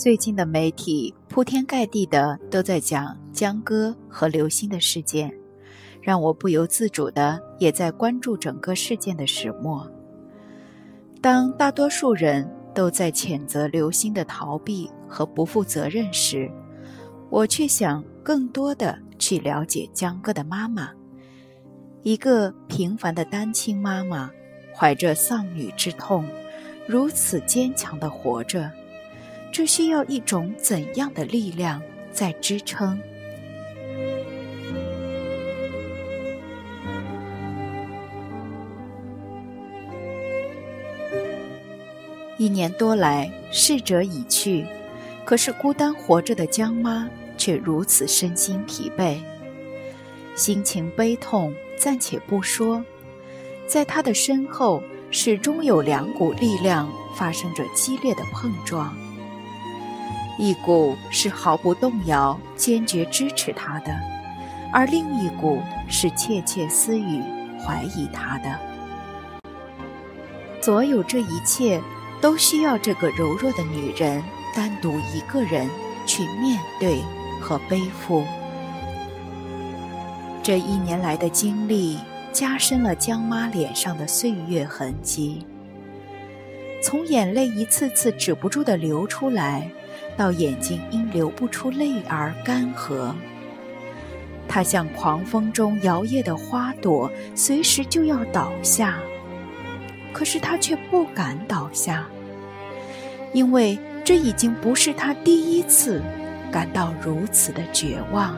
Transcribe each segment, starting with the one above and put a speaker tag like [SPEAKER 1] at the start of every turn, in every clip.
[SPEAKER 1] 最近的媒体铺天盖地的都在讲江歌和刘星的事件，让我不由自主的也在关注整个事件的始末。当大多数人都在谴责刘星的逃避和不负责任时，我却想更多的去了解江歌的妈妈，一个平凡的单亲妈妈，怀着丧女之痛，如此坚强的活着。这需要一种怎样的力量在支撑？一年多来，逝者已去，可是孤单活着的江妈却如此身心疲惫，心情悲痛暂且不说，在她的身后始终有两股力量发生着激烈的碰撞。一股是毫不动摇、坚决支持他的，而另一股是窃窃私语、怀疑他的。所有这一切都需要这个柔弱的女人单独一个人去面对和背负。这一年来的经历加深了江妈脸上的岁月痕迹，从眼泪一次次止不住的流出来。到眼睛因流不出泪而干涸，它像狂风中摇曳的花朵，随时就要倒下。可是它却不敢倒下，因为这已经不是他第一次感到如此的绝望。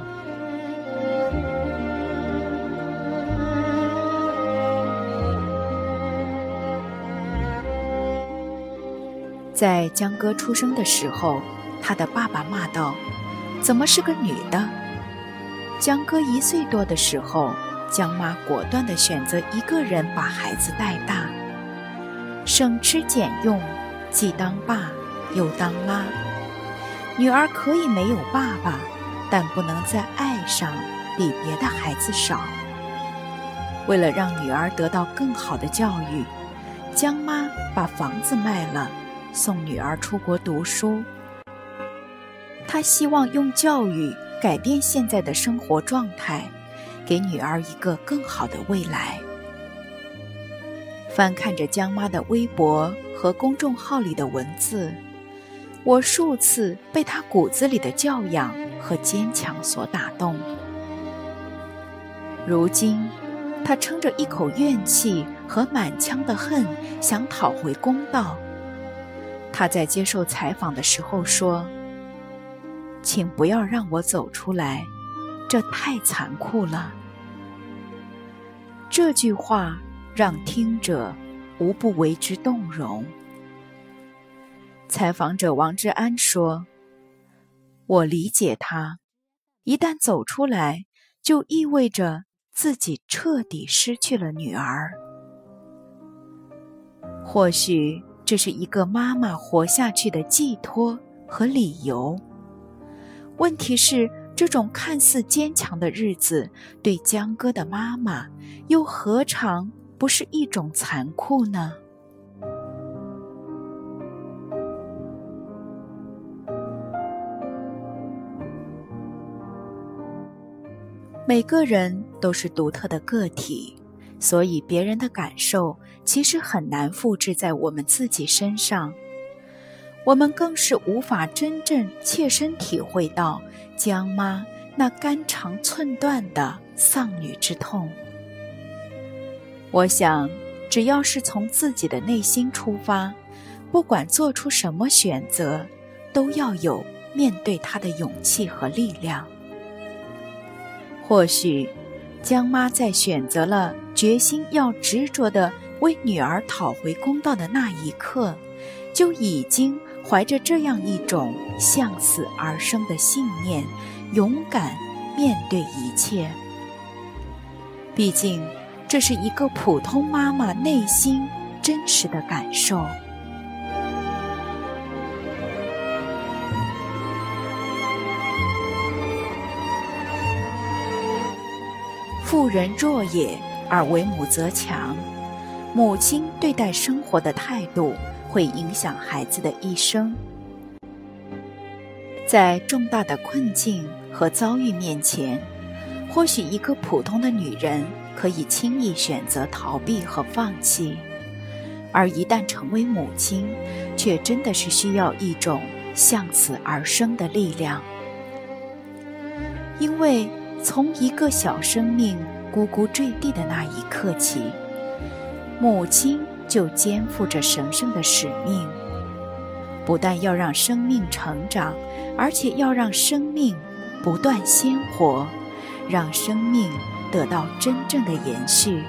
[SPEAKER 1] 在江歌出生的时候。他的爸爸骂道：“怎么是个女的？”江哥一岁多的时候，江妈果断地选择一个人把孩子带大，省吃俭用，既当爸又当妈。女儿可以没有爸爸，但不能在爱上比别的孩子少。为了让女儿得到更好的教育，江妈把房子卖了，送女儿出国读书。他希望用教育改变现在的生活状态，给女儿一个更好的未来。翻看着江妈的微博和公众号里的文字，我数次被她骨子里的教养和坚强所打动。如今，她撑着一口怨气和满腔的恨，想讨回公道。她在接受采访的时候说。请不要让我走出来，这太残酷了。这句话让听者无不为之动容。采访者王志安说：“我理解他，一旦走出来，就意味着自己彻底失去了女儿。或许这是一个妈妈活下去的寄托和理由。”问题是，这种看似坚强的日子，对江哥的妈妈，又何尝不是一种残酷呢？每个人都是独特的个体，所以别人的感受其实很难复制在我们自己身上。我们更是无法真正切身体会到江妈那肝肠寸断的丧女之痛。我想，只要是从自己的内心出发，不管做出什么选择，都要有面对他的勇气和力量。或许，江妈在选择了决心要执着的为女儿讨回公道的那一刻，就已经。怀着这样一种向死而生的信念，勇敢面对一切。毕竟，这是一个普通妈妈内心真实的感受。妇人弱也，而为母则强。母亲对待生活的态度。会影响孩子的一生。在重大的困境和遭遇面前，或许一个普通的女人可以轻易选择逃避和放弃，而一旦成为母亲，却真的是需要一种向死而生的力量。因为从一个小生命咕咕坠地的那一刻起，母亲就肩负着神圣的使命，不但要让生命成长，而且要让生命不断鲜活，让生命得到真正的延续。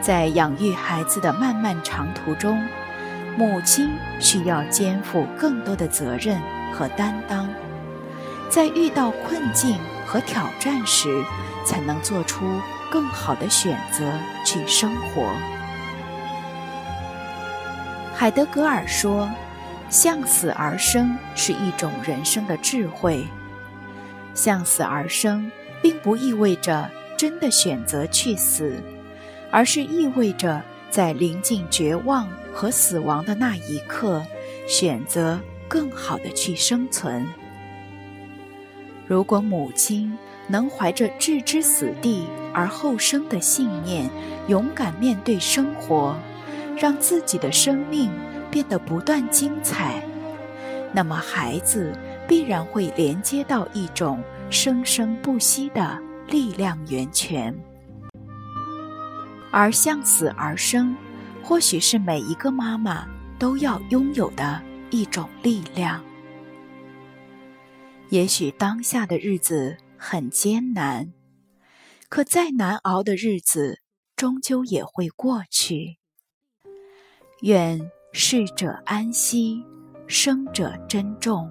[SPEAKER 1] 在养育孩子的漫漫长途中，母亲需要肩负更多的责任和担当。在遇到困境和挑战时，才能做出更好的选择去生活。海德格尔说：“向死而生是一种人生的智慧。向死而生，并不意味着真的选择去死，而是意味着在临近绝望和死亡的那一刻，选择更好的去生存。”如果母亲能怀着置之死地而后生的信念，勇敢面对生活，让自己的生命变得不断精彩，那么孩子必然会连接到一种生生不息的力量源泉。而向死而生，或许是每一个妈妈都要拥有的一种力量。也许当下的日子很艰难，可再难熬的日子终究也会过去。愿逝者安息，生者珍重。